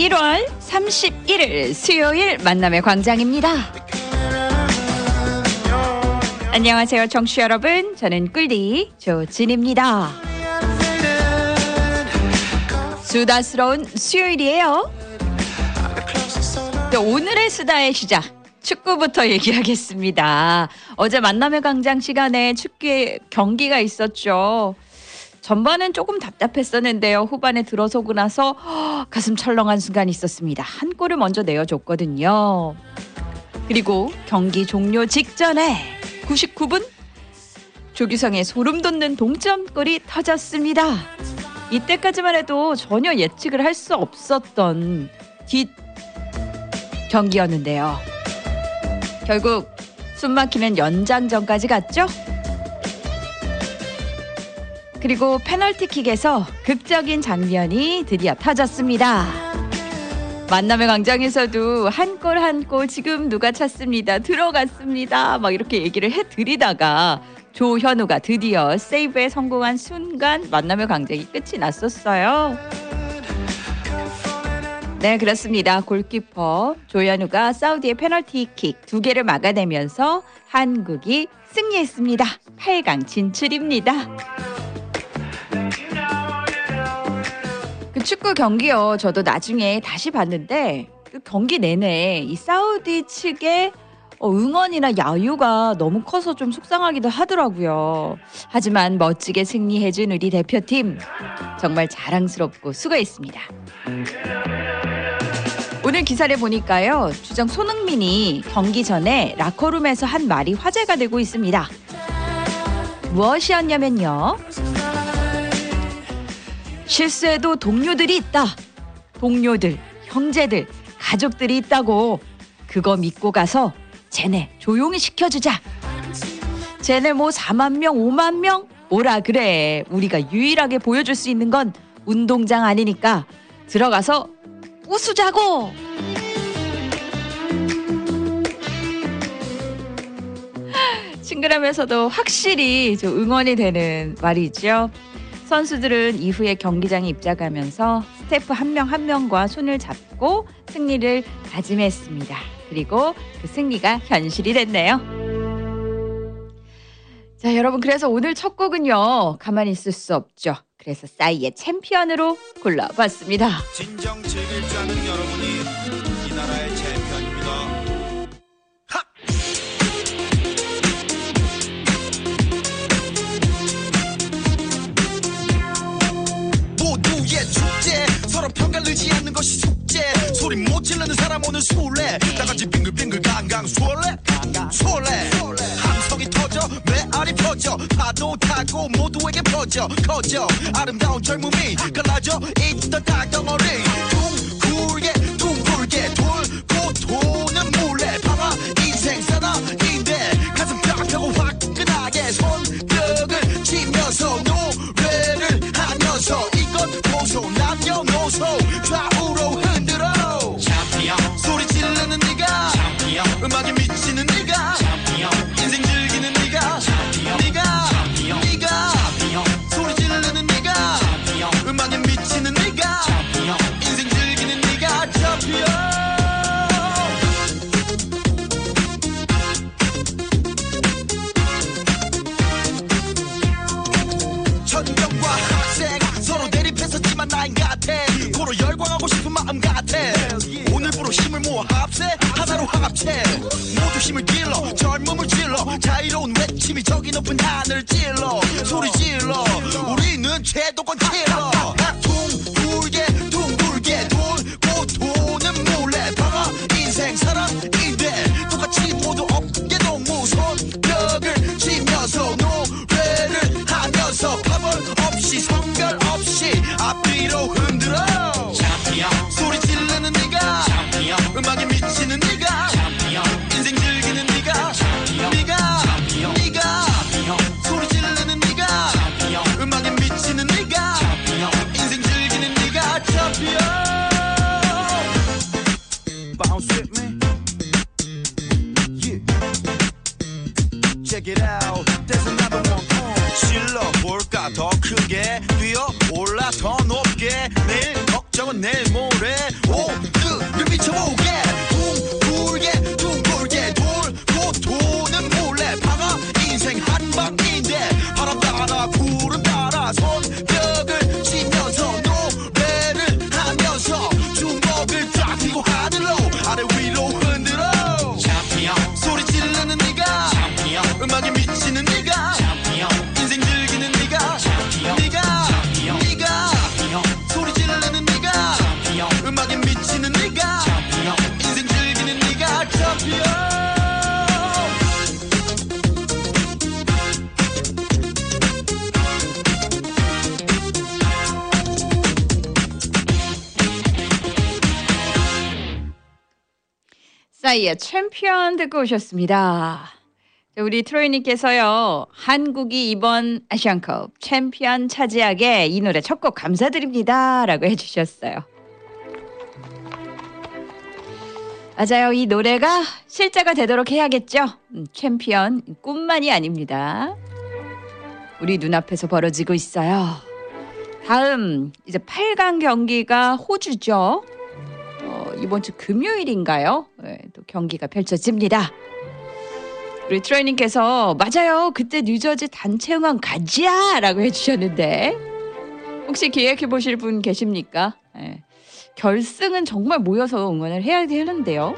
1월 31일 수요일 만남의 광장입니다. 안녕하세요, 청취 여러분. 저는 꿀디 조진입니다. 수다스러운 수요일이에요. 네, 오늘의 수다의 시작. 축구부터 얘기하겠습니다. 어제 만남의 광장 시간에 축구의 경기가 있었죠. 전반은 조금 답답했었는데요. 후반에 들어서고 나서 허, 가슴 철렁한 순간이 있었습니다. 한 골을 먼저 내어줬거든요. 그리고 경기 종료 직전에 99분 조규성의 소름 돋는 동점골이 터졌습니다. 이때까지만 해도 전혀 예측을 할 수 없었던 뒷 경기였는데요. 결국 숨막히는 연장전까지 갔죠. 그리고 페널티킥에서 극적인 장면이 드디어 터졌습니다. 만남의 광장에서도 한 골 한 골 지금 누가 찼습니다. 들어갔습니다. 막 이렇게 얘기를 해드리다가 조현우가 드디어 세이브에 성공한 순간 만남의 광장이 끝이 났었어요. 네, 그렇습니다. 골키퍼 조현우가 사우디의 페널티킥 두 개를 막아내면서 한국이 승리했습니다. 8강 진출입니다. 그 축구 경기요. 저도 나중에 다시 봤는데 그 경기 내내 이 사우디 측의 어, 응원이나 야유가 너무 커서 좀 속상하기도 하더라고요. 하지만 멋지게 승리해준 우리 대표팀 정말 자랑스럽고 수고했습니다. 오늘 기사를 보니까요. 주장 손흥민이 경기 전에 라커룸에서 한 말이 화제가 되고 있습니다. 무엇이었냐면요. 실수에도 동료들이 있다. 동료들, 형제들, 가족들이 있다고. 그거 믿고 가서 쟤네 조용히 시켜주자. 쟤네 뭐 4만 명, 5만 명? 뭐라 그래. 우리가 유일하게 보여줄 수 있는 건 운동장 아니니까 들어가서 웃으자고. 친근하면서도 확실히 좀 응원이 되는 말이죠. 선수들은 이후에 경기장에 입장하면서 스태프 한 명 한 명과 손을 잡고 승리를 다짐했습니다. 그리고 그 승리가 현실이 됐네요. 자, 여러분 그래서 오늘 첫 곡은요. 가만히 있을 수 없죠. 그래서 싸이의 챔피언으로 골라봤습니다. 진정 즐길 줄 아는 여러분이 이 평가르지 않는 것이 숙제. 소리 못 지르는 사람 오늘 술래. 다같이 빙글빙글 강강 술래. 술래. 함성이 터져. 메아리 퍼져. 파도 타고 모두에게 퍼져. 커져. 아름다운 젊음이 갈라져. 있던 땅덩어리. 둥글게 둥글게 돌고 도는 몰래. 방아 인생 사나인데 가슴 펴고 화끈하게 손뼉을 치면서 노래를 하면서 이건 고소 남녀노소 오늘부로 힘을 모아 합세. 하나로 합체. 모두 힘을 길러 젊음을 질러. 자유로운 외침이 저기 높은 하늘 찔러. 소리 질러. 우리는 최도권 킬러 싸이의 챔피언 듣고 오셨습니다. 자, 우리 트로이님께서요, 한국이 이번 아시안컵 챔피언 차지하게 이 노래 첫 곡 감사드립니다. 라고 해주셨어요. 맞아요. 이 노래가 실제가 되도록 해야겠죠. 음, 챔피언 꿈만이 아닙니다. 우리 눈앞에서 벌어지고 있어요. 다음 이제 8강 경기가 호주죠. 어, 이번 주 금요일인가요? 네, 또 경기가 펼쳐집니다. 우리 트레이닝께서 맞아요. 그때 뉴저지 단체 응원 가지야라고 해주셨는데 혹시 기획해 보실 분 계십니까? 네. 결승은 정말 모여서 응원을 해야 되는데요.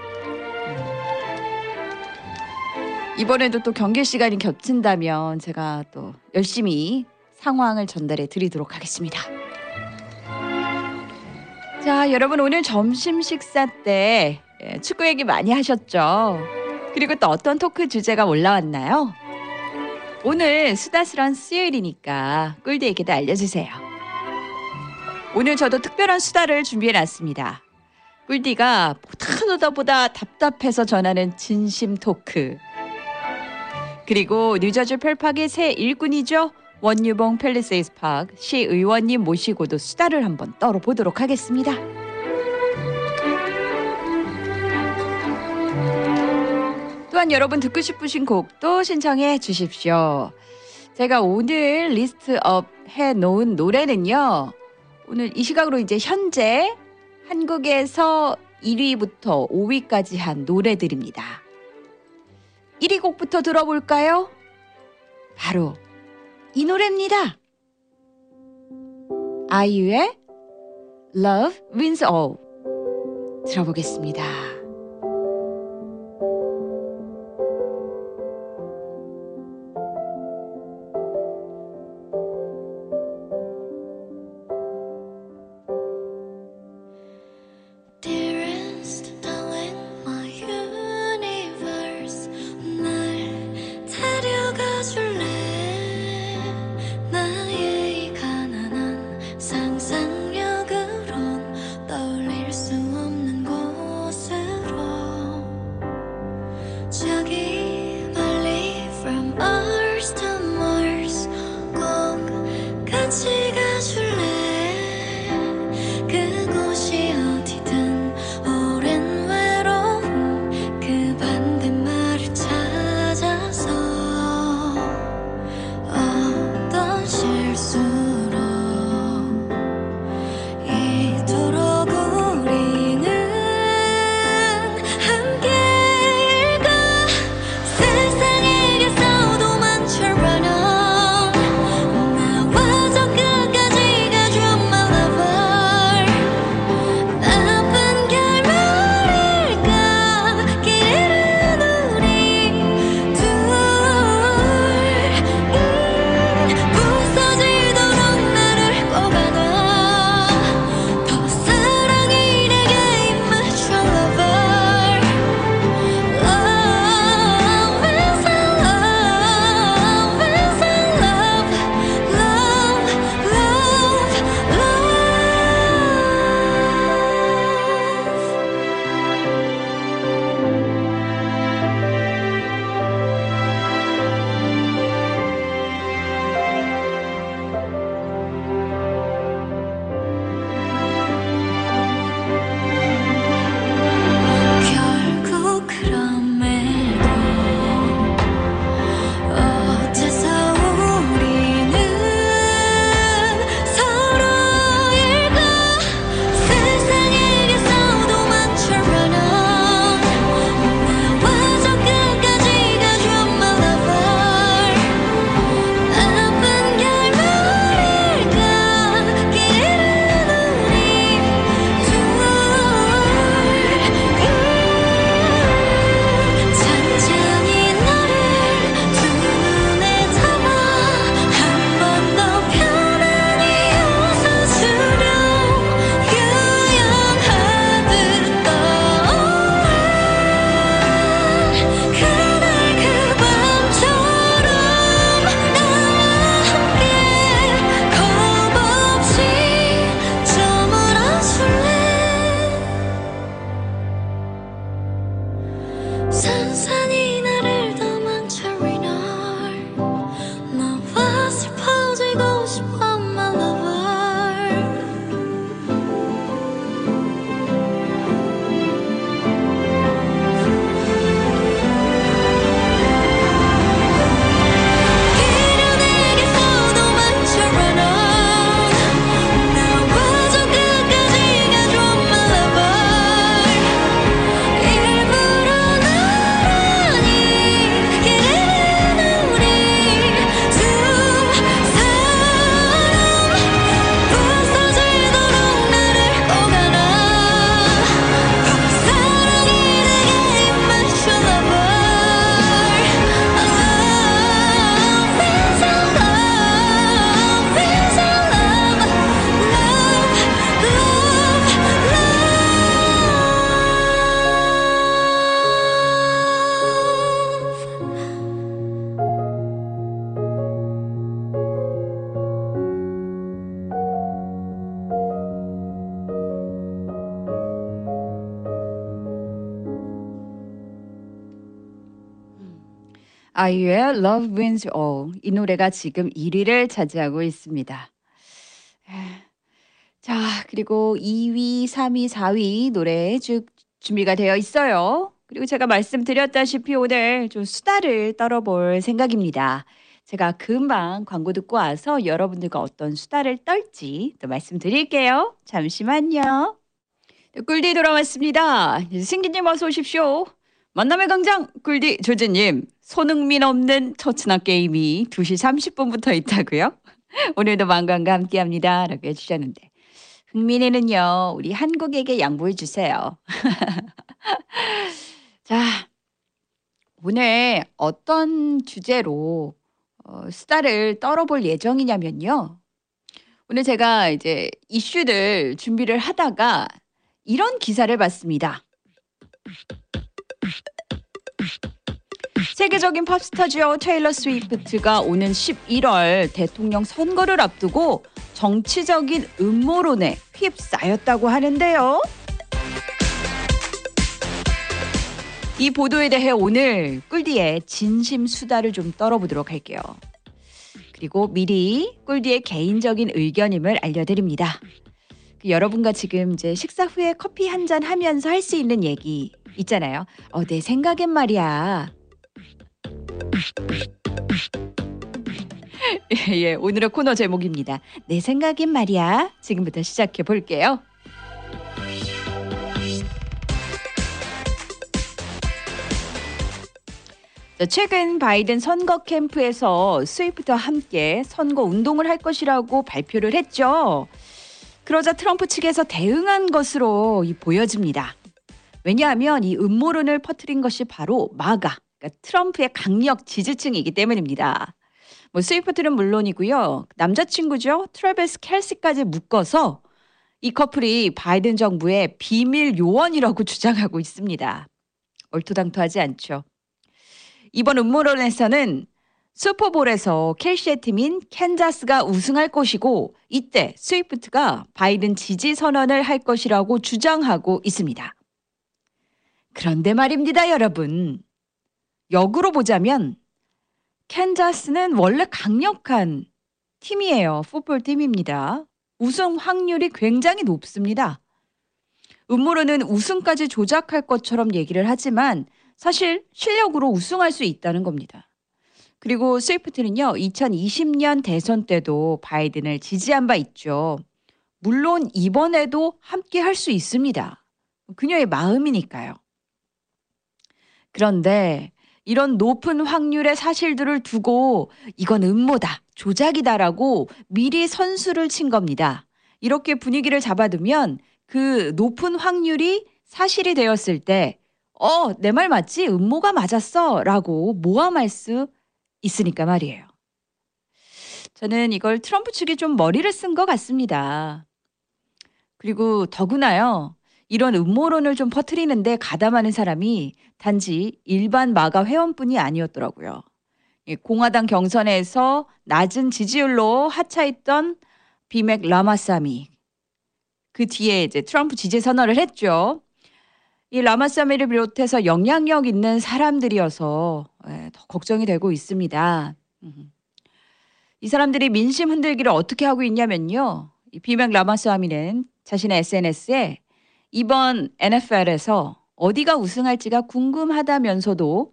이번에도 또 경기 시간이 겹친다면 제가 또 열심히 상황을 전달해 드리도록 하겠습니다. 자, 여러분 오늘 점심 식사 때 예, 축구 얘기 많이 하셨죠? 그리고 또 어떤 talk 주제가 올라왔나요? 오늘 수다스런 수요일이니까 꿀디 얘기도 알려주세요. 오늘 저도 특별한 수다를 준비해놨습니다. 꿀디가 보다 보다 답답해서 전하는 진심 talk. 그리고 뉴저지 펠팍의 새 일꾼이죠. 원유봉 펠리세이스 파크 시의원님 모시고도 수다를 한번 떨어보도록 하겠습니다. 또한 여러분 듣고 싶으신 곡도 신청해 주십시오. 제가 오늘 리스트업 해 놓은 노래는요. 오늘 이 시각으로 이제 현재 한국에서 1위부터 5위까지 한 노래들입니다. 1위 곡부터 들어볼까요? 바로 이 노래입니다. 아이유의 Love Wins All 들어보겠습니다. 아이유의 Love Wins All 이 노래가 지금 1위를 차지하고 있습니다. 자, 그리고 2위, 3위, 4위 노래 쭉 준비가 되어 있어요. 그리고 제가 말씀드렸다시피 오늘 좀 수다를 떨어볼 생각입니다. 제가 금방 광고 듣고 와서 여러분들과 어떤 수다를 떨지 또 말씀드릴게요. 잠시만요. 네, 꿀디 돌아왔습니다. 승기님 어서 오십시오. 만남의 광장 꿀디 조제님 손흥민 없는 처츠나 게임이 2시 30분부터 있다고요? 오늘도 만관과 함께합니다. 라고 해주셨는데 흥민이는요 우리 한국에게 양보해 주세요. 자 오늘 어떤 주제로 어, 수다를 떨어볼 예정이냐면요. 오늘 제가 이제 이슈들 준비를 하다가 이런 기사를 봤습니다. 세계적인 팝스타죠 테일러 스위프트가 오는 11월 대통령 선거를 앞두고 정치적인 음모론에 휩싸였다고 하는데요. 이 보도에 대해 오늘 꿀디의 진심 수다를 좀 떨어보도록 할게요. 그리고 미리 꿀디의 개인적인 의견임을 알려드립니다. 그 여러분과 지금 이제 식사 후에 커피 한 잔 하면서 할 수 있는 얘기 있잖아요. 어, 내 생각엔 말이야. 예, 예, 오늘의 코너 제목입니다. 내 생각엔 말이야. 지금부터 시작해 볼게요. 자, 최근 바이든 선거 캠프에서 스위프트와 함께 선거 운동을 할 것이라고 발표를 했죠. 그러자 트럼프 측에서 대응한 것으로 이 보여집니다. 왜냐하면 이 음모론을 퍼뜨린 것이 바로 MAGA, 그러니까 트럼프의 강력 지지층이기 때문입니다. 뭐 스위프트는 물론이고요. 남자친구죠. 트래비스 켈시까지 묶어서 이 커플이 바이든 정부의 비밀 요원이라고 주장하고 있습니다. 얼토당토하지 않죠. 이번 음모론에서는 슈퍼볼에서 켈시의 팀인 캔자스가 우승할 것이고 이때 스위프트가 바이든 지지 선언을 할 것이라고 주장하고 있습니다. 그런데 말입니다, 여러분. 역으로 보자면 캔자스는 원래 강력한 팀이에요. 풋볼 팀입니다. 우승 확률이 굉장히 높습니다. 음모론은 우승까지 조작할 것처럼 얘기를 하지만 사실 실력으로 우승할 수 있다는 겁니다. 그리고 스위프트는요, 2020년 대선 때도 바이든을 지지한 바 있죠. 물론 이번에도 함께 할 수 있습니다. 그녀의 마음이니까요. 그런데 이런 높은 확률의 사실들을 두고 이건 음모다, 조작이다라고 미리 선수를 친 겁니다. 이렇게 분위기를 잡아두면 그 높은 확률이 사실이 되었을 때, 어, 내 말 맞지? 음모가 맞았어. 라고 모함할 수 있으니까 말이에요. 저는 이걸 트럼프 측이 좀 머리를 쓴 것 같습니다. 그리고 더구나요. 이런 음모론을 좀 퍼뜨리는데 가담하는 사람이 단지 일반 마가 회원뿐이 아니었더라고요. 공화당 경선에서 낮은 지지율로 하차했던 비맥 라마사미. 그 뒤에 이제 트럼프 지지 선언을 했죠. 이 라마사미를 비롯해서 영향력 있는 사람들이어서 예, 더 걱정이 되고 있습니다. 이 사람들이 민심 흔들기를 어떻게 하고 있냐면요. 이 비벡 라마사미는 자신의 SNS에 이번 NFL에서 어디가 우승할지가 궁금하다면서도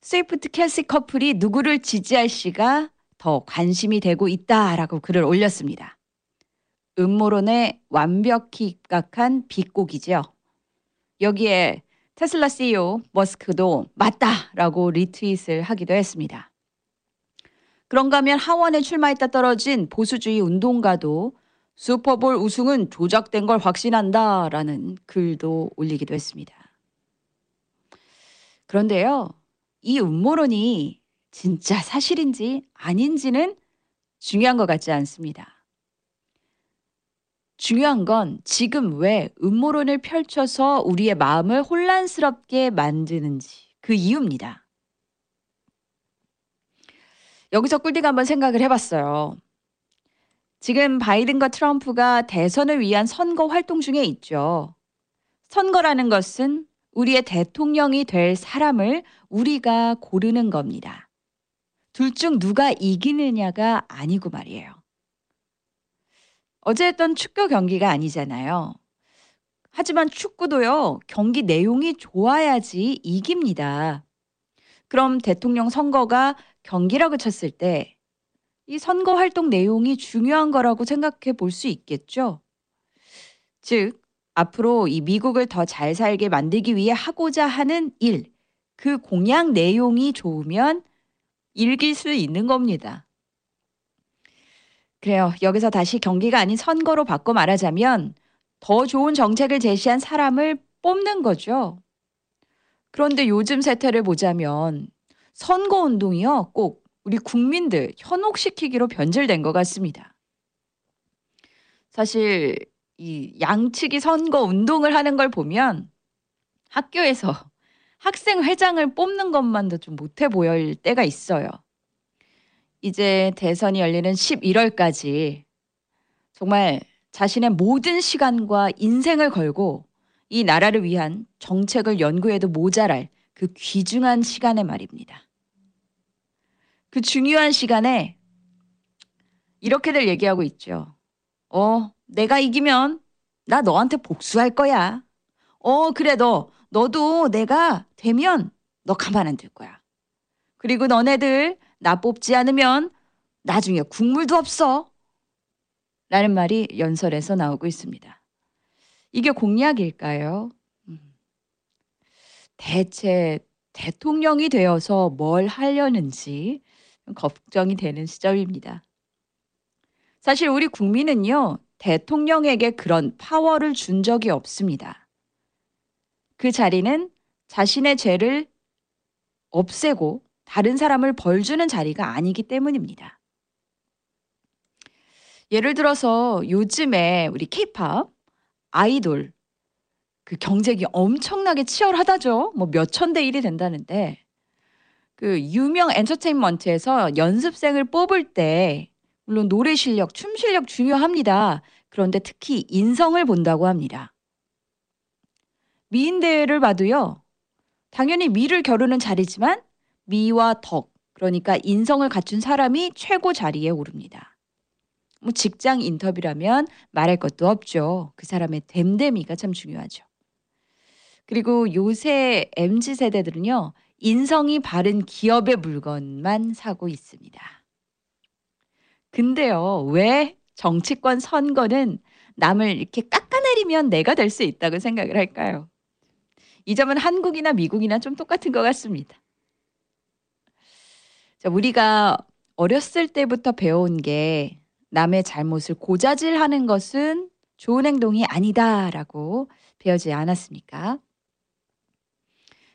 스위프트 켈시 커플이 누구를 지지할지가 더 관심이 되고 있다라고 글을 올렸습니다. 음모론에 완벽히 입각한 비꼬기죠. 여기에 테슬라 CEO 머스크도 맞다라고 retweet을 하기도 했습니다. 그런가 하면 하원에 출마했다 떨어진 보수주의 운동가도 슈퍼볼 우승은 조작된 걸 확신한다 라는 글도 올리기도 했습니다. 그런데요, 이 음모론이 진짜 사실인지 아닌지는 중요한 것 같지 않습니다. 중요한 건 지금 왜 음모론을 펼쳐서 우리의 마음을 혼란스럽게 만드는지 그 이유입니다. 여기서 꿀디가 한번 생각을 해봤어요. 지금 바이든과 트럼프가 대선을 위한 선거 활동 중에 있죠. 선거라는 것은 우리의 대통령이 될 사람을 우리가 고르는 겁니다. 둘 중 누가 이기느냐가 아니고 말이에요. 어제 했던 축구 경기가 아니잖아요. 하지만 축구도요, 경기 내용이 좋아야지 이깁니다. 그럼 대통령 선거가 경기라고 쳤을 때 이 선거 활동 내용이 중요한 거라고 생각해 볼 수 있겠죠. 즉, 앞으로 이 미국을 더 잘 살게 만들기 위해 하고자 하는 일, 그 공약 내용이 좋으면 읽을 수 있는 겁니다. 그래요. 여기서 다시 경기가 아닌 선거로 바꿔 말하자면 더 좋은 정책을 제시한 사람을 뽑는 거죠. 그런데 요즘 세태를 보자면 선거 운동이요. 꼭 우리 국민들 현혹시키기로 변질된 것 같습니다. 사실 이 양측이 선거 운동을 하는 걸 보면 학교에서 학생 회장을 뽑는 것만도 좀 못해 보일 때가 있어요. 이제 대선이 열리는 11월까지 정말 자신의 모든 시간과 인생을 걸고 이 나라를 위한 정책을 연구해도 모자랄 그 귀중한 시간에 말입니다. 그 중요한 시간에 이렇게들 얘기하고 있죠. 어, 내가 이기면 나 너한테 복수할 거야. 어, 그래, 너, 너도 내가 되면 너 가만 안 둘 거야. 그리고 너네들 나 뽑지 않으면 나중에 국물도 없어. 라는 말이 연설에서 나오고 있습니다. 이게 공약일까요? 음. 대체 대통령이 되어서 뭘 하려는지 걱정이 되는 시점입니다. 사실 우리 국민은요, 대통령에게 그런 파워를 준 적이 없습니다. 그 자리는 자신의 죄를 없애고 다른 사람을 벌 주는 자리가 아니기 때문입니다. 예를 들어서 요즘에 우리 케이팝 아이돌 그 경쟁이 엄청나게 치열하다죠. 뭐 몇 천 대 1이 된다는데 그 유명 엔터테인먼트에서 연습생을 뽑을 때 물론 노래 실력, 춤 실력 중요합니다. 그런데 특히 인성을 본다고 합니다. 미인 대회를 봐도요. 당연히 미를 겨루는 자리지만 미와 덕, 그러니까 인성을 갖춘 사람이 최고 자리에 오릅니다. 뭐 직장 인터뷰라면 말할 것도 없죠. 그 사람의 됨됨이가 참 중요하죠. 그리고 요새 MZ 세대들은요. 인성이 바른 기업의 물건만 사고 있습니다. 근데요. 왜 정치권 선거는 남을 이렇게 깎아내리면 내가 될 수 있다고 생각을 할까요? 이 점은 한국이나 미국이나 좀 똑같은 것 같습니다. 자, 우리가 어렸을 때부터 배운 게 남의 잘못을 고자질하는 것은 좋은 행동이 아니다라고 배우지 않았습니까?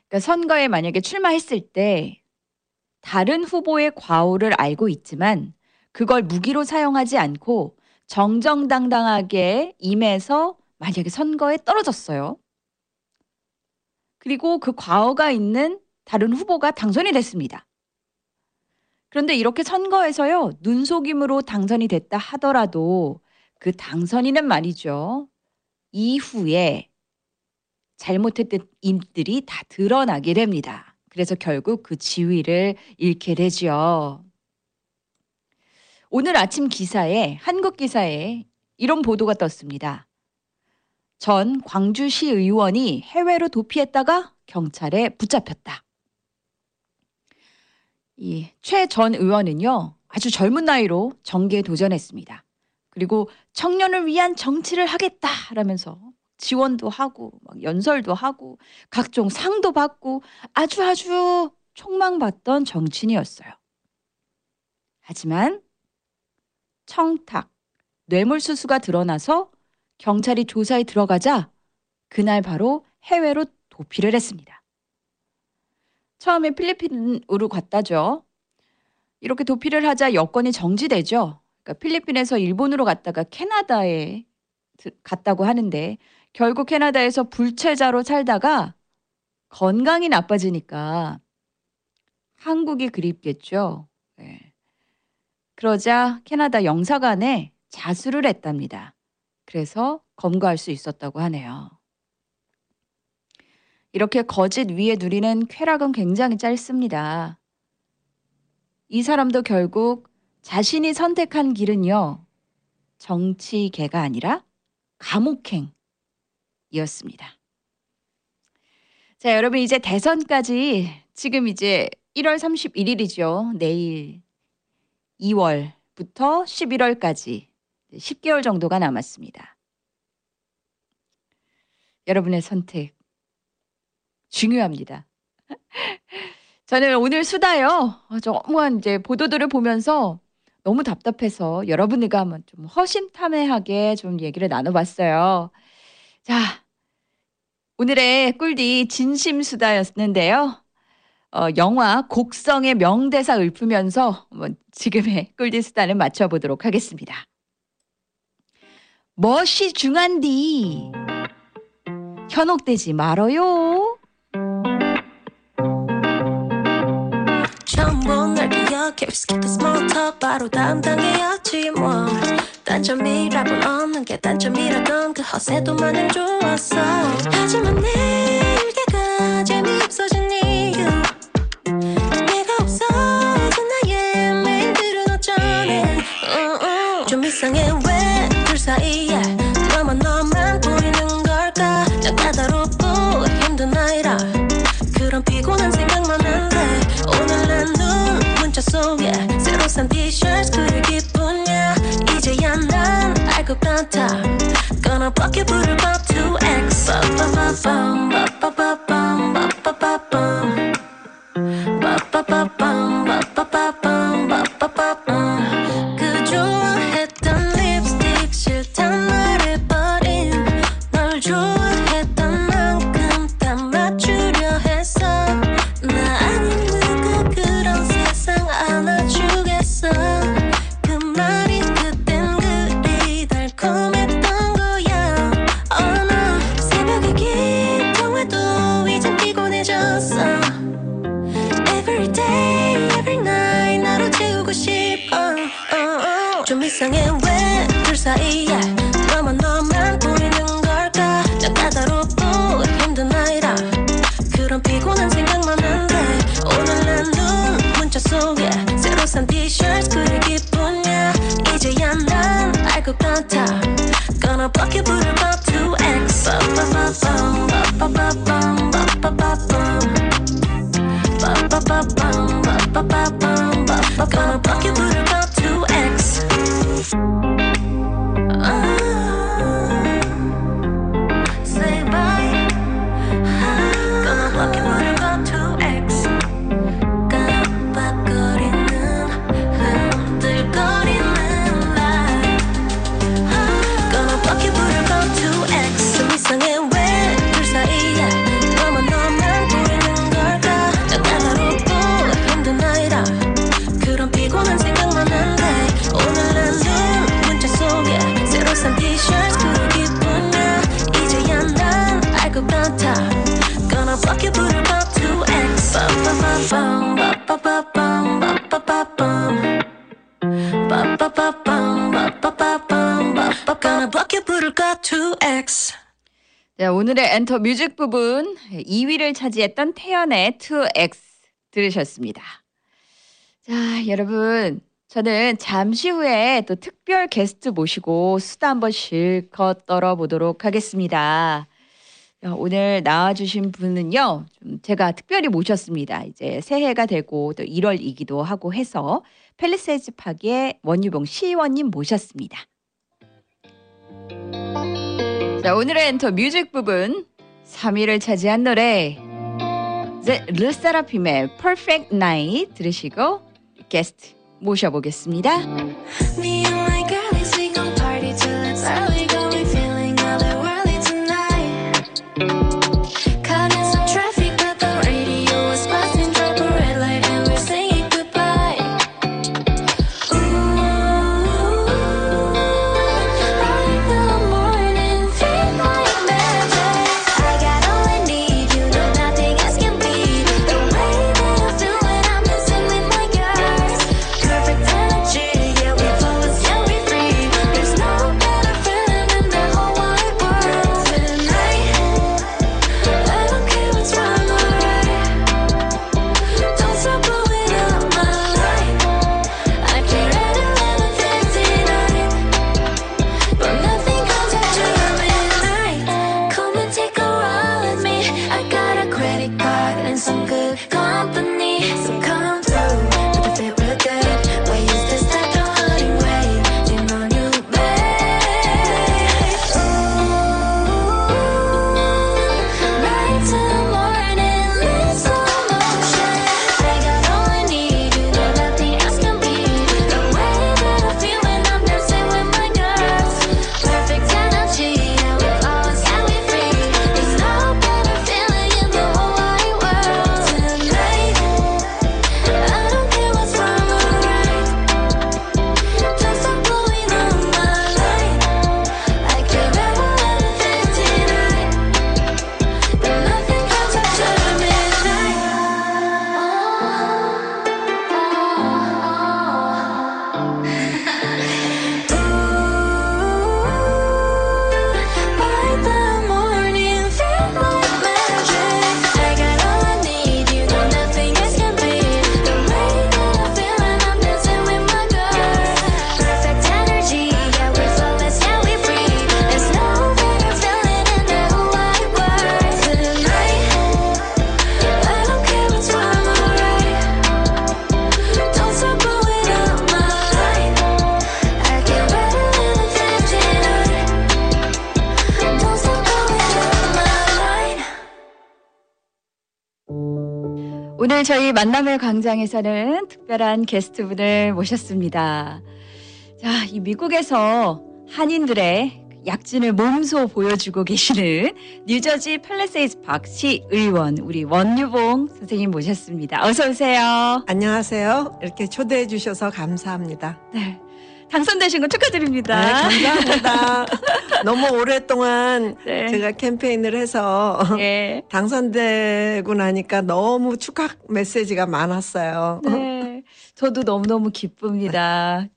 그러니까 선거에 만약에 출마했을 때 다른 후보의 과오를 알고 있지만 그걸 무기로 사용하지 않고 정정당당하게 임해서 만약에 선거에 떨어졌어요. 그리고 그 과오가 있는 다른 후보가 당선이 됐습니다. 그런데 이렇게 선거에서요, 눈속임으로 당선이 됐다 하더라도 그 당선인은 말이죠. 이후에 잘못했던 인들이 다 드러나게 됩니다. 그래서 결국 그 지위를 잃게 되죠. 오늘 아침 기사에, 한국 기사에 이런 보도가 떴습니다. 전 광주시 의원이 해외로 도피했다가 경찰에 붙잡혔다. 이 최 전 의원은요, 아주 젊은 나이로 정계에 도전했습니다. 그리고 청년을 위한 정치를 하겠다라면서 지원도 하고 막 연설도 하고 각종 상도 받고 아주 아주 촉망받던 정치인이었어요. 하지만 청탁, 뇌물수수가 드러나서 경찰이 조사에 들어가자 그날 바로 해외로 도피를 했습니다. 처음에 필리핀으로 갔다죠. 이렇게 도피를 하자 여권이 정지되죠. 그러니까 필리핀에서 일본으로 갔다가 캐나다에 갔다고 하는데 결국 캐나다에서 불체자로 살다가 건강이 나빠지니까 한국이 그립겠죠. 네. 그러자 캐나다 영사관에 자수를 했답니다. 그래서 검거할 수 있었다고 하네요. 이렇게 거짓 위에 누리는 쾌락은 굉장히 짧습니다. 이 사람도 결국 자신이 선택한 길은요, 정치계가 아니라 감옥행 이었습니다. 자, 여러분 이제 대선까지 지금 이제 1월 31일이죠. 내일 2월부터 11월까지 10개월 정도가 남았습니다. 여러분의 선택 중요합니다. 저는 오늘 수다요. 어, 정말 이제 보도들을 보면서 너무 답답해서 여러분들과 한번 좀 허심탄회하게 좀 얘기를 나눠봤어요. 자, 오늘의 꿀디 진심 수다였는데요. 어, 영화 곡성의 명대사 읊으면서 한번 지금의 꿀디 수다를 맞춰보도록 하겠습니다. 멋이 중한디 현혹되지 말어요. 처음 본날 기억해 Skip the 바로 담당해야지 뭐 단점이라곤 없는 게 단점이라던 그 허세도 마냥 좋았어. 하지만 내일가 재미없어진 이유. 내가 없어진 나의 메일들은 어쩌네. 어, 어. 좀 이상해. 왜 둘 사이에 너만 너만 보이는 걸까? 난 까다롭고 힘든 나이라. 그런 피곤한 생각만 한데 오늘 난눈 문자 속에 새로 산 티셔츠 그리 기 Gonna block you 부를 법 2X 빠빠빠밤 gonna fuck you to the 오늘의 enter music 부분 2위를 차지했던 태연의 2X 들으셨습니다. 자, 여러분. 저는 잠시 후에 또 특별 게스트 모시고 수다 한번 실컷 떨어보도록 하겠습니다. 자, 오늘 나와주신 분은요, 좀 제가 특별히 모셨습니다. 이제 새해가 되고 또 1월이기도 하고 해서 펠리세이즈 파크의 원유봉 시의원님 모셨습니다. 자, 오늘의 엔터 뮤직 부분 3위를 차지한 노래 이제 르세라핌의 Perfect Night 들으시고 게스트 모셔보겠습니다. 만남의 광장에서는 특별한 게스트분을 모셨습니다. 자, 이 미국에서 한인들의 약진을 몸소 보여주고 계시는 뉴저지 팰리세이즈 파크 시의원 우리 원유봉 선생님 모셨습니다. 어서 오세요. 안녕하세요. 이렇게 초대해 주셔서 감사합니다. 네. 당선되신 거 네, 축하드립니다. 감사합니다. 너무 오랫동안 네. 제가 캠페인을 해서 예. 당선되고 나니까 너무 축하 메시지가 많았어요. 네. 저도 너무너무 기쁩니다.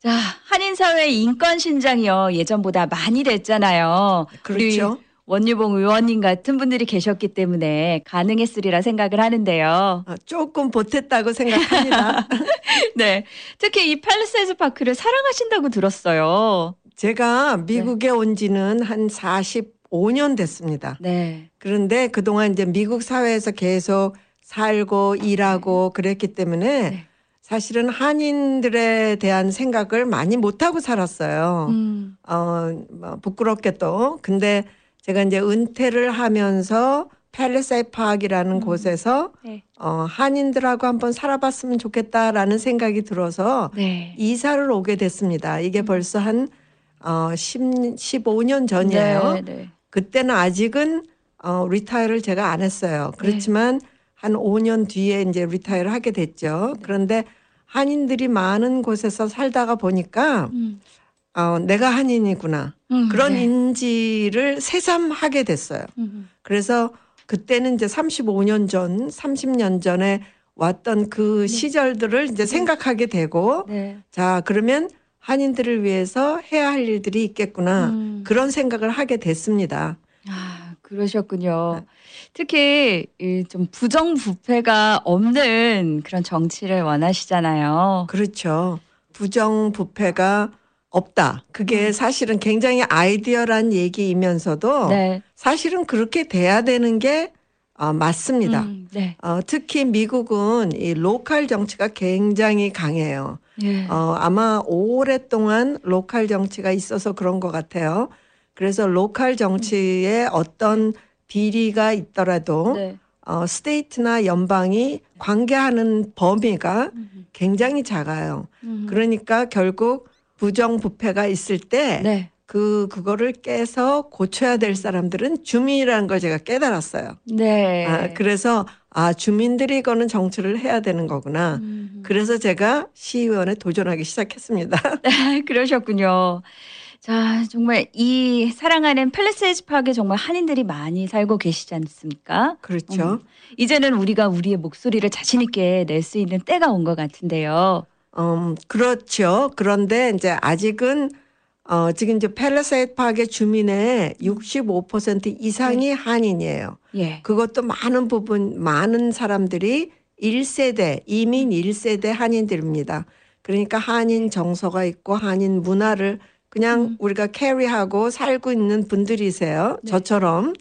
자, 한인사회 인권신장이요. 예전보다 많이 됐잖아요. 그렇죠. 원유봉 의원님 같은 분들이 계셨기 때문에 가능했으리라 생각을 하는데요. 어, 조금 보탰다고 생각합니다. 네. 특히 이 팰리세이즈 파크를 사랑하신다고 들었어요. 제가 미국에 온 지는 한 45년 됐습니다. 네. 그런데 그동안 이제 미국 사회에서 계속 살고 일하고 그랬기 때문에 네. 사실은 한인들에 대한 생각을 많이 못하고 살았어요. 음. 어, 뭐 부끄럽게도. 근데 제가 이제 은퇴를 하면서 팰리사이 파크이라는 곳에서 네. 어, 한인들하고 한번 살아봤으면 좋겠다라는 생각이 들어서 네. 이사를 오게 됐습니다. 이게 벌써 한 어, 10, 15년 전이에요. 네, 네. 그때는 아직은 어, retire를 제가 안 했어요. 그렇지만 한 5년 뒤에 이제 retire를 하게 됐죠. 그런데 한인들이 많은 곳에서 살다가 보니까 음. 어, 내가 한인이구나. 음, 그런 네. 인지를 새삼하게 됐어요. 음. 그래서 그때는 이제 35년 전, 30년 전에 왔던 그 시절들을 이제 생각하게 되고 네. 자, 그러면 한인들을 위해서 해야 할 일들이 있겠구나. 음. 그런 생각을 하게 됐습니다. 아, 그러셨군요. 특히 이 좀 부정부패가 없는 그런 정치를 원하시잖아요. 그렇죠. 부정부패가 없다. 그게 사실은 굉장히 ideal한 얘기이면서도 네. 사실은 그렇게 돼야 되는 게 어, 맞습니다. 음, 네. 어, 특히 미국은 이 local 정치가 굉장히 강해요. 예. 어, 아마 오랫동안 local 정치가 있어서 그런 것 같아요. 그래서 local 정치에 어떤 비리가 있더라도 네. 어, state나 연방이 관계하는 범위가 굉장히 작아요. 음. 그러니까 결국 부정부패가 있을 때 네. 그 그거를 깨서 고쳐야 될 사람들은 주민이라는 걸 제가 깨달았어요. 네. 아, 그래서 아 주민들이 이거는 정치를 해야 되는 거구나. 음. 그래서 제가 시의원에 도전하기 시작했습니다. 그러셨군요. 자, 정말 이 사랑하는 팰리세이즈 파크에 정말 한인들이 많이 살고 계시지 않습니까? 그렇죠. 음. 이제는 우리가 우리의 목소리를 자신 있게 낼 수 있는 때가 온 것 같은데요. 음, 그렇죠. 그런데 이제 아직은 어, 지금 이제 팰리세이드 파크의 주민의 65% 이상이 한인이에요. 예. 그것도 많은 부분, 많은 사람들이 1세대, 이민 1세대 한인들입니다. 그러니까 한인 정서가 있고 한인 문화를 그냥 우리가 캐리하고 살고 있는 분들이세요. 저처럼.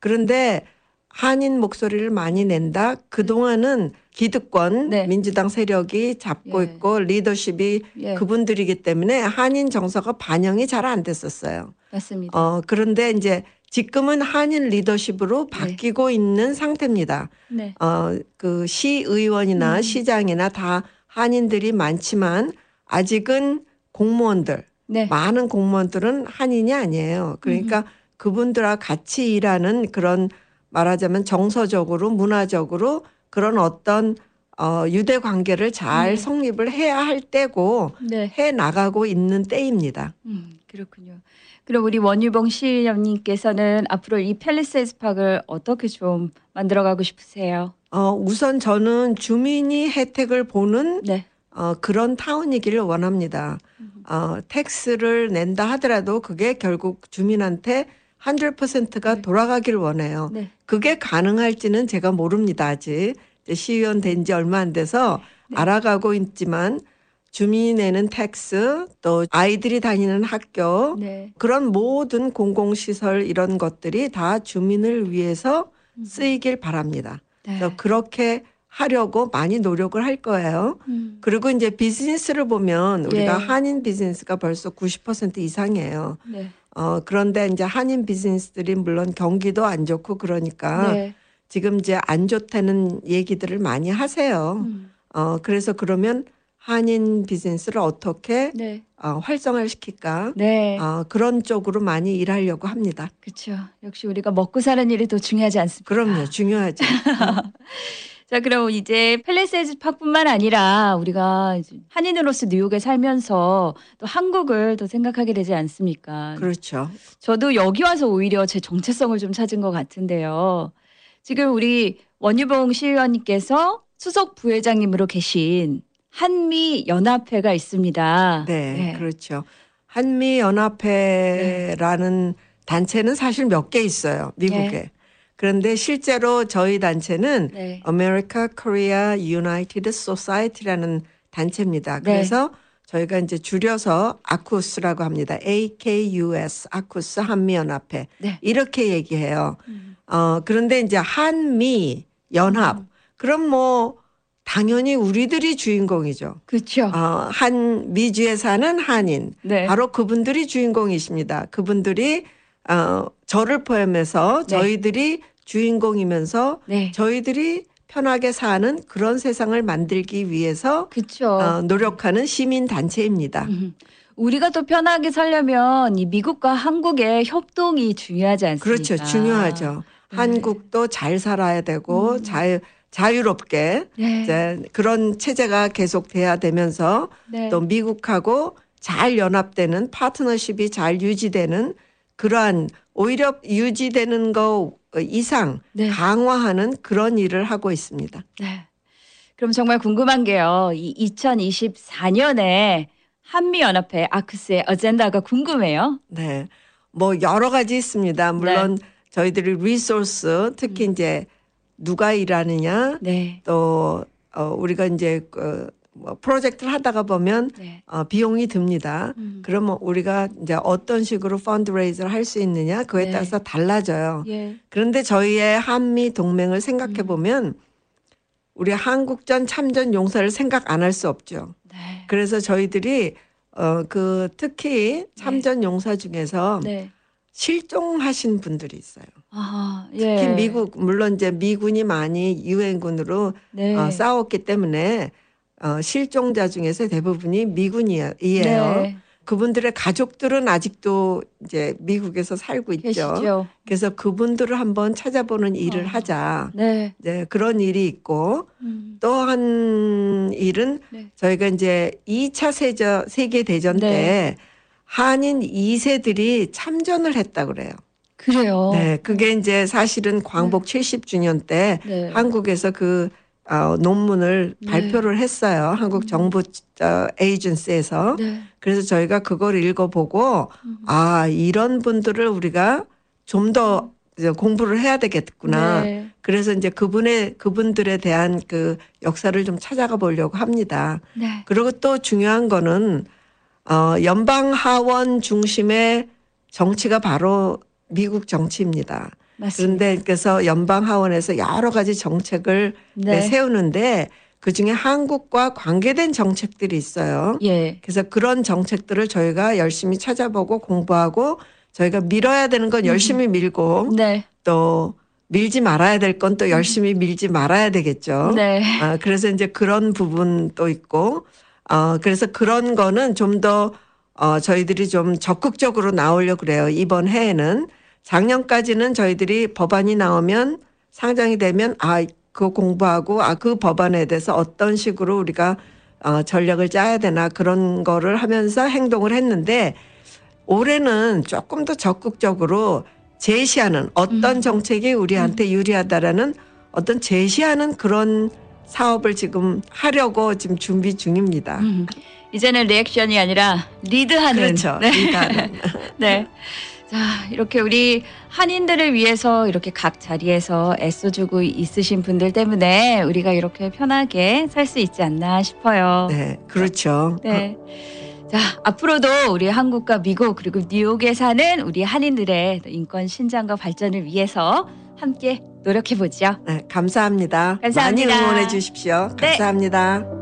그런데 한인 목소리를 많이 낸다. 그동안은 기득권, 네. 민주당 세력이 잡고 예. 있고 리더십이 예. 그분들이기 때문에 한인 정서가 반영이 잘 안 됐었어요. 맞습니다. 어, 그런데 이제 지금은 한인 리더십으로 바뀌고 있는 상태입니다. 네. 어, 그 시의원이나 시장이나 다 한인들이 많지만 아직은 공무원들, 네. 많은 공무원들은 한인이 아니에요. 그러니까 그분들과 같이 일하는 그런 말하자면 정서적으로 문화적으로 그런 어떤 어, 유대 관계를 잘 성립을 해야 할 때고 네. 해 나가고 있는 때입니다. 음, 그렇군요. 그럼 우리 원유봉 시장님께서는 앞으로 이 팰리세이즈 파크를 어떻게 좀 만들어가고 싶으세요? 어, 우선 저는 주민이 혜택을 보는 네. 어, 그런 town이기를 원합니다. 어, tax를 낸다 하더라도 그게 결국 주민한테 100%가 돌아가길 원해요. 네. 그게 가능할지는 제가 모릅니다. 아직 시의원 된 지 얼마 안 돼서 네. 알아가고 있지만 주민이 내는 tax 또 아이들이 다니는 학교 네. 그런 모든 공공시설 이런 것들이 다 주민을 위해서 쓰이길 바랍니다. 네. 그래서 그렇게 하려고 많이 노력을 할 거예요. 음. 그리고 이제 비즈니스를 보면 우리가 예. 한인 비즈니스가 벌써 90% 이상이에요. 네. 어, 그런데 이제 한인 비즈니스들이 물론 경기도 안 좋고 그러니까 네. 지금 이제 안 좋다는 얘기들을 많이 하세요. 음. 어, 그래서 그러면 한인 비즈니스를 어떻게 네. 어, 활성화를 시킬까? 네. 어, 그런 쪽으로 많이 일하려고 합니다. 그렇죠. 역시 우리가 먹고 사는 일이 더 중요하지 않습니까? 그럼요, 중요하죠. 자, 그럼 이제 팰리세이즈 팍뿐만 아니라 우리가 한인으로서 뉴욕에 살면서 또 한국을 더 생각하게 되지 않습니까? 그렇죠. 저도 여기 와서 오히려 제 정체성을 좀 찾은 것 같은데요. 지금 우리 원유봉 시의원님께서 수석 부회장님으로 계신 한미 연합회가 있습니다. 네, 그렇죠. 한미 연합회라는 단체는 사실 몇 개 있어요, 미국에. 네. 그런데 실제로 저희 단체는 네. America Korea United Society라는 단체입니다. 네. 그래서 저희가 이제 줄여서 아쿠스라고 합니다. AKUS, 아쿠스 한미연합회. 네. 이렇게 얘기해요. 어, 그런데 이제 한미 연합. 음. 그럼 뭐 당연히 우리들이 주인공이죠. 그렇죠. 어, 한 미주에 사는 한인. 네. 바로 그분들이 주인공이십니다. 그분들이 어, 저를 포함해서 네. 저희들이 주인공이면서 네. 저희들이 편하게 사는 그런 세상을 만들기 위해서. 어, 노력하는 시민 단체입니다. 음. 우리가 더 편하게 살려면 이 미국과 한국의 협동이 중요하지 않습니까? 그렇죠. 중요하죠. 네. 한국도 잘 살아야 되고 음. 자유 자유롭게 네. 이제 그런 체제가 계속 돼야 되면서 네. 또 미국하고 잘 연합되는 파트너십이 잘 유지되는 그러한 오히려 유지되는 거 이상 네. 강화하는 그런 일을 하고 있습니다. 네. 그럼 정말 궁금한 게요. 이 2024년에 한미 연합회 아크스의 어젠다가 궁금해요. 네. 뭐 여러 가지 있습니다. 물론 저희들이 리소스 특히 이제 누가 일하느냐 네. 또 어, 우리가 이제 그, 뭐 프로젝트를 하다가 보면 네. 어, 비용이 듭니다. 음. 그러면 우리가 이제 어떤 식으로 펀드레이즈를 할 수 있느냐 그에 네. 따라서 달라져요. 예. 그런데 저희의 한미 동맹을 생각해 음. 보면 우리 한국전 참전 용사를 생각 안 할 수 없죠. 네. 그래서 저희들이 어 그 특히 참전 용사 중에서 네. 실종하신 분들이 있어요. 아, 특히 예. 미국 물론 이제 미군이 많이 유엔군으로 네. 어, 싸웠기 때문에 어, 실종자 중에서 대부분이 미군이에요. 네. 그분들의 가족들은 아직도 이제 미국에서 살고 있죠. 계시죠. 그래서 그분들을 한번 찾아보는 일을 어. 하자. 네. 네, 그런 일이 있고 음. 또한 일은 네. 저희가 이제 2차 세저, 세계 대전 네. 때 한인 2세들이 참전을 했다 그래요. 그래요. 네, 그게 이제 사실은 광복 70주년 때 네. 한국에서 그 어, 논문을 네. 음. 발표를 했어요. 한국 정부 어, 에이전시에서. 네. 그래서 저희가 그걸 읽어보고 음. 아 이런 분들을 우리가 좀 더 공부를 해야 되겠구나. 네. 그래서 이제 그분의 그분들에 대한 그 역사를 좀 찾아가 보려고 합니다. 네. 그리고 또 중요한 거는 어 연방 하원 중심의 정치가 바로 미국 정치입니다. 맞습니다. 그런데 그래서 연방 하원에서 여러 가지 정책을 네. 네, 세우는데 그 중에 한국과 관계된 정책들이 있어요. 예. 그래서 그런 정책들을 저희가 열심히 찾아보고 공부하고 저희가 밀어야 되는 건 열심히 밀고 네. 또 밀지 말아야 될 건 또 열심히 밀지 말아야 되겠죠. 네. 아, 그래서 이제 그런 부분도 있고, 어, 그래서 그런 거는 좀 더, 어, 저희들이 좀 적극적으로 나오려고 그래요. 이번 해에는. 작년까지는 저희들이 법안이 나오면 상정이 되면, 아, 그거 공부하고, 아, 그 법안에 대해서 어떤 식으로 우리가 어, 전략을 짜야 되나 그런 거를 하면서 행동을 했는데, 올해는 조금 더 적극적으로 제시하는 어떤 정책이 우리한테 유리하다라는 어떤 제시하는 그런 사업을 지금 하려고 지금 준비 중입니다. 음. 이제는 리액션이 아니라 리드하는. 그렇죠. 네. 리드하는. 네. 자, 이렇게 우리 한인들을 위해서 이렇게 각 자리에서 애써주고 있으신 분들 때문에 우리가 이렇게 편하게 살 수 있지 않나 싶어요. 네, 그렇죠. 네. 자, 앞으로도 우리 한국과 미국 그리고 뉴욕에 사는 우리 한인들의 인권 신장과 발전을 위해서 함께 노력해 보죠. 네, 감사합니다. 감사합니다. 많이 응원해 주십시오. 네. 감사합니다.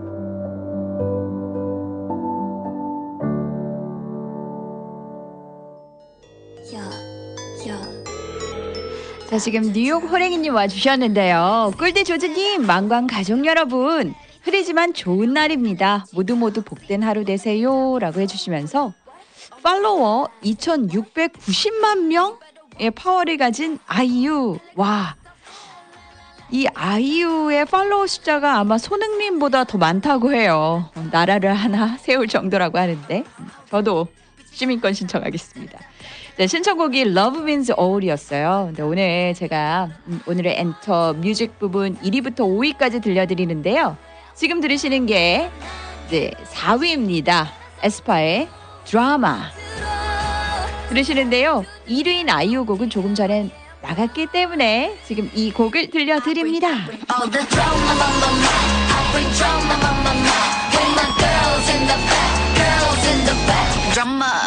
자, 지금 뉴욕 호랭이님 와주셨는데요. 꿀대 조즈님, 망광 가족 여러분, 흐리지만 좋은 날입니다. 모두 모두 복된 하루 되세요. 라고 해주시면서 팔로워 2,690만 명의 파워를 가진 아이유. 와. 이 아이유의 팔로워 숫자가 아마 손흥민보다 더 많다고 해요. 나라를 하나 세울 정도라고 하는데 저도 시민권 신청하겠습니다. 네, 신청곡이 Love Wins All이었어요. 근데 오늘 제가 음, 오늘의 enter music 부분 1위부터 5위까지 들려드리는데요. 지금 들으시는 게 네, 4위입니다. 에스파의 드라마. 들으시는데요. 1위인 아이유 곡은 조금 전에 나갔기 때문에 지금 이 곡을 들려드립니다. Drama,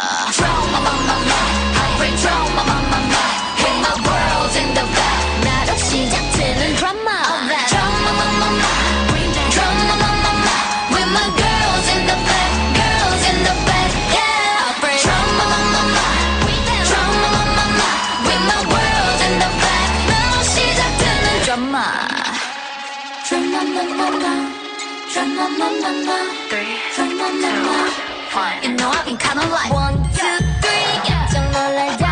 You know I've been kinda like one, two, three. 깜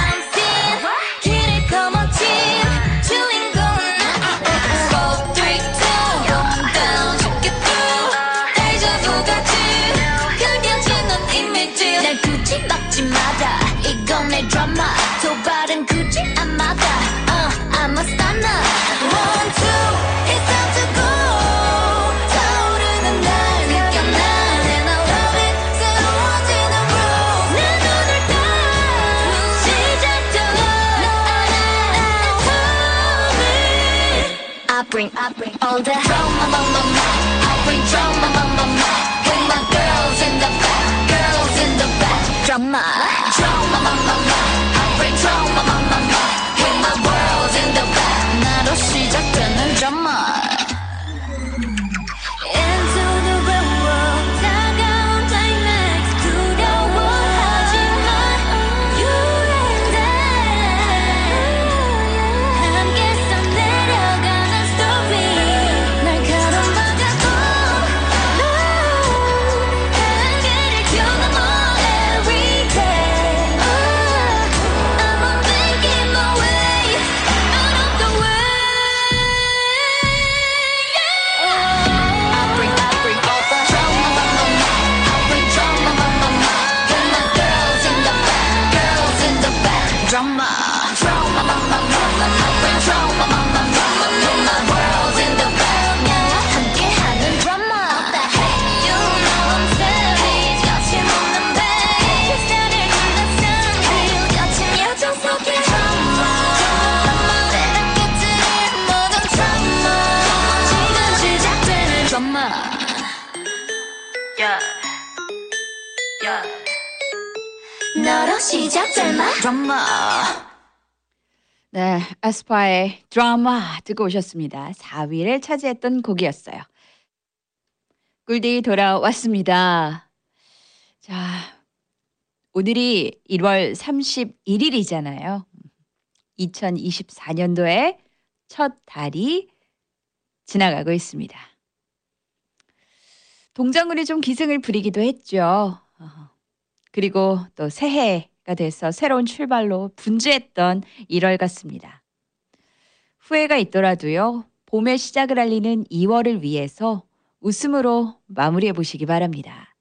All drama, mama, drama, mama, with my girls in the back, girls in the back, drama, drama, 드라마 네, 에스파의 드라마 듣고 오셨습니다. 4위를 차지했던 곡이었어요. 꿀디 돌아왔습니다. 자, 오늘이 1월 31일이잖아요. 2024년도에 첫 달이 지나가고 있습니다. 동작물이 좀 기승을 부리기도 했죠. 어, 그리고 또 새해가 돼서 새로운 출발로 분주했던 1월 같습니다. 후회가 있더라도요, 봄의 시작을 알리는 2월을 위해서 웃음으로 마무리해 보시기 바랍니다.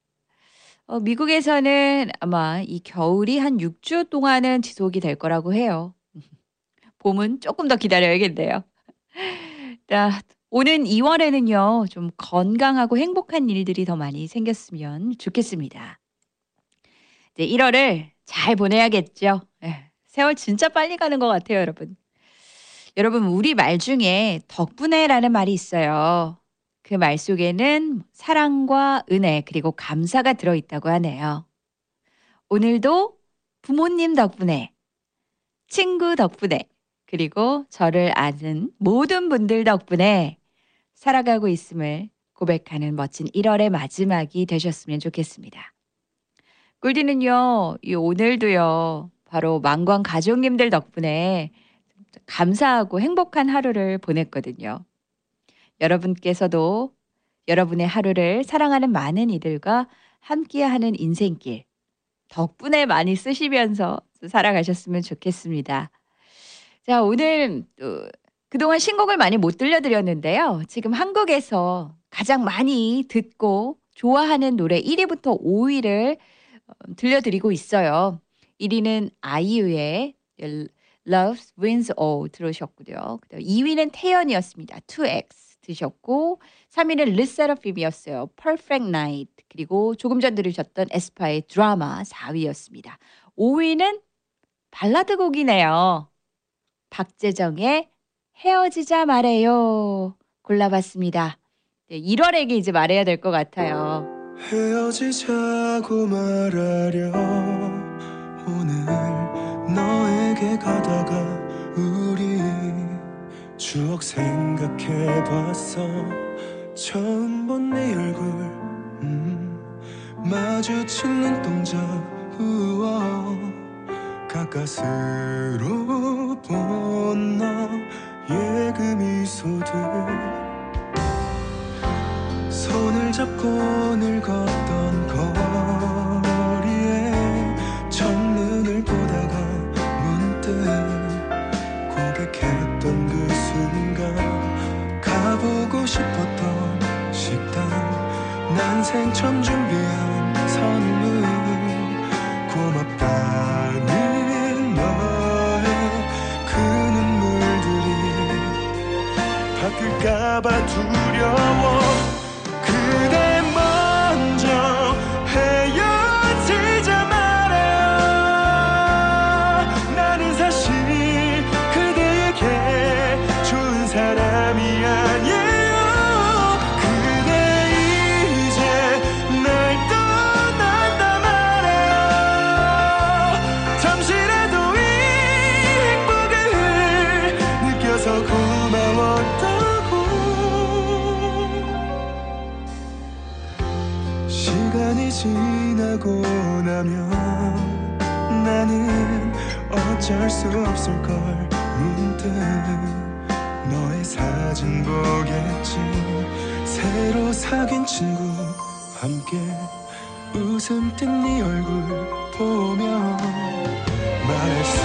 어, 미국에서는 아마 이 겨울이 한 6주 동안은 지속이 될 거라고 해요. 봄은 조금 더 기다려야겠네요. 자, 오는 2월에는요, 좀 건강하고 행복한 일들이 더 많이 생겼으면 좋겠습니다. 이제 1월을 잘 보내야겠죠. 예, 세월 진짜 빨리 가는 것 같아요, 여러분. 여러분, 우리 말 중에 덕분에 라는 말이 있어요. 그 말 속에는 사랑과 은혜, 그리고 감사가 들어있다고 하네요. 오늘도 부모님 덕분에, 친구 덕분에, 그리고 저를 아는 모든 분들 덕분에 살아가고 있음을 고백하는 멋진 1월의 마지막이 되셨으면 좋겠습니다. 꿀디는요, 이 오늘도요, 바로 망광 가족님들 덕분에 감사하고 행복한 하루를 보냈거든요. 여러분께서도 여러분의 하루를 사랑하는 많은 이들과 함께하는 인생길 덕분에 많이 쓰시면서 살아가셨으면 좋겠습니다. 자, 오늘 또 그동안 신곡을 많이 못 들려드렸는데요. 지금 한국에서 가장 많이 듣고 좋아하는 노래 1위부터 5위를 어, 들려드리고 있어요. 1위는 아이유의 Love Wins All 들으셨고요. 2위는 태연이었습니다. 2X 드셨고 3위는 르세라핌이었어요. Perfect Night 그리고 조금 전 들으셨던 에스파의 드라마 4위였습니다. 5위는 발라드 곡이네요. 박재정의 헤어지자 말해요 골라봤습니다. 네, 1월에게 이제 말해야 될 것 같아요. 헤어지자고 말하려 오늘 너에게 가다가 우리 추억 생각해봤어. 처음 본 네 얼굴 음, 마주친 눈동자 우와 가까스로 본 너의 그 미소들 손을 잡고 늘 걷던 거리에 첫눈을 보다가 문득 고백했던 그 순간 가보고 싶었던 식당 난 생처음 준비한 선물 고맙다는 그 바뀔까봐 두려워 수 없을걸. 문득 너의 사진 보겠지. 새로 사귄 친구 함께 웃음 띤네 얼굴 보며 말할 수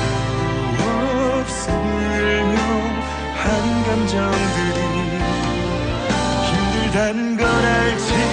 없을 묘한 감정들이 힘들단 걸 알지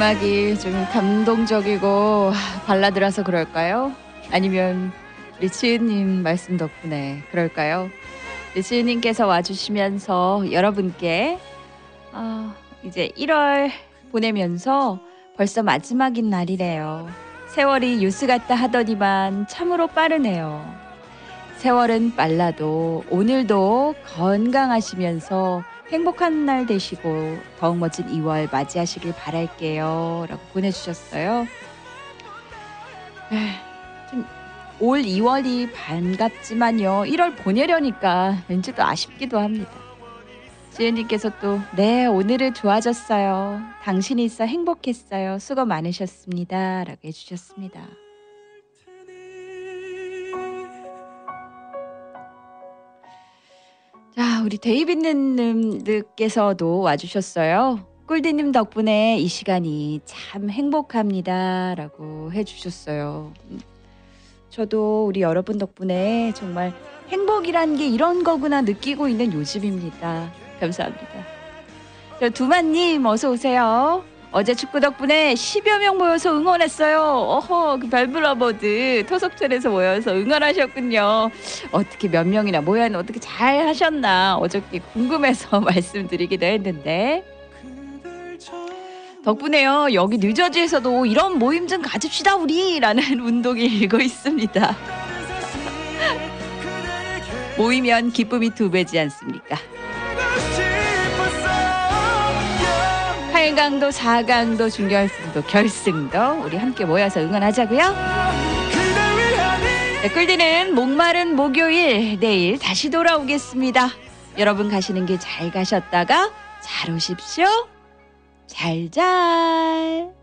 음악이 좀 감동적이고 하, 발라드라서 그럴까요? 아니면 리치은님 말씀 덕분에 그럴까요? 리치은님께서 와주시면서 여러분께 아, 이제 1월 보내면서 벌써 마지막인 날이래요. 세월이 뉴스 같다 하더니만 참으로 빠르네요. 세월은 빨라도 오늘도 건강하시면서 행복한 날 되시고 더욱 멋진 2월 맞이하시길 바랄게요. 라고 보내주셨어요. 좀올 2월이 반갑지만요. 1월 보내려니까 왠지 또 아쉽기도 합니다. 지은님께서 또, 네, 오늘은 좋아졌어요. 당신이 있어 행복했어요. 수고 많으셨습니다. 라고 해주셨습니다. 자, 우리 데이비드님께서도 와주셨어요. 꿀디님 덕분에 이 시간이 참 행복합니다. 라고 해주셨어요. 음, 저도 우리 여러분 덕분에 정말 행복이란 게 이런 거구나 느끼고 있는 요즘입니다. 감사합니다. 저 두만님 어서 오세요. 어제 축구 덕분에 10여 명 모여서 응원했어요. 어허, 그 별블러버드 토속촌에서 모여서 응원하셨군요. 어떻게 몇 명이나 모였나 어떻게 잘 하셨나 어저께 궁금해서 말씀드리기도 했는데 덕분에요 여기 뉴저지에서도 이런 모임 좀 가집시다 우리라는 운동이 일고 있습니다. 모이면 기쁨이 두 배지 않습니까? 8강도 4강도 준결승도 결승도 우리 함께 모여서 응원하자고요. 네, 꿀디는 목마른 목요일 내일 다시 돌아오겠습니다. 여러분 가시는 길 잘 가셨다가 잘 오십시오. 잘 잘.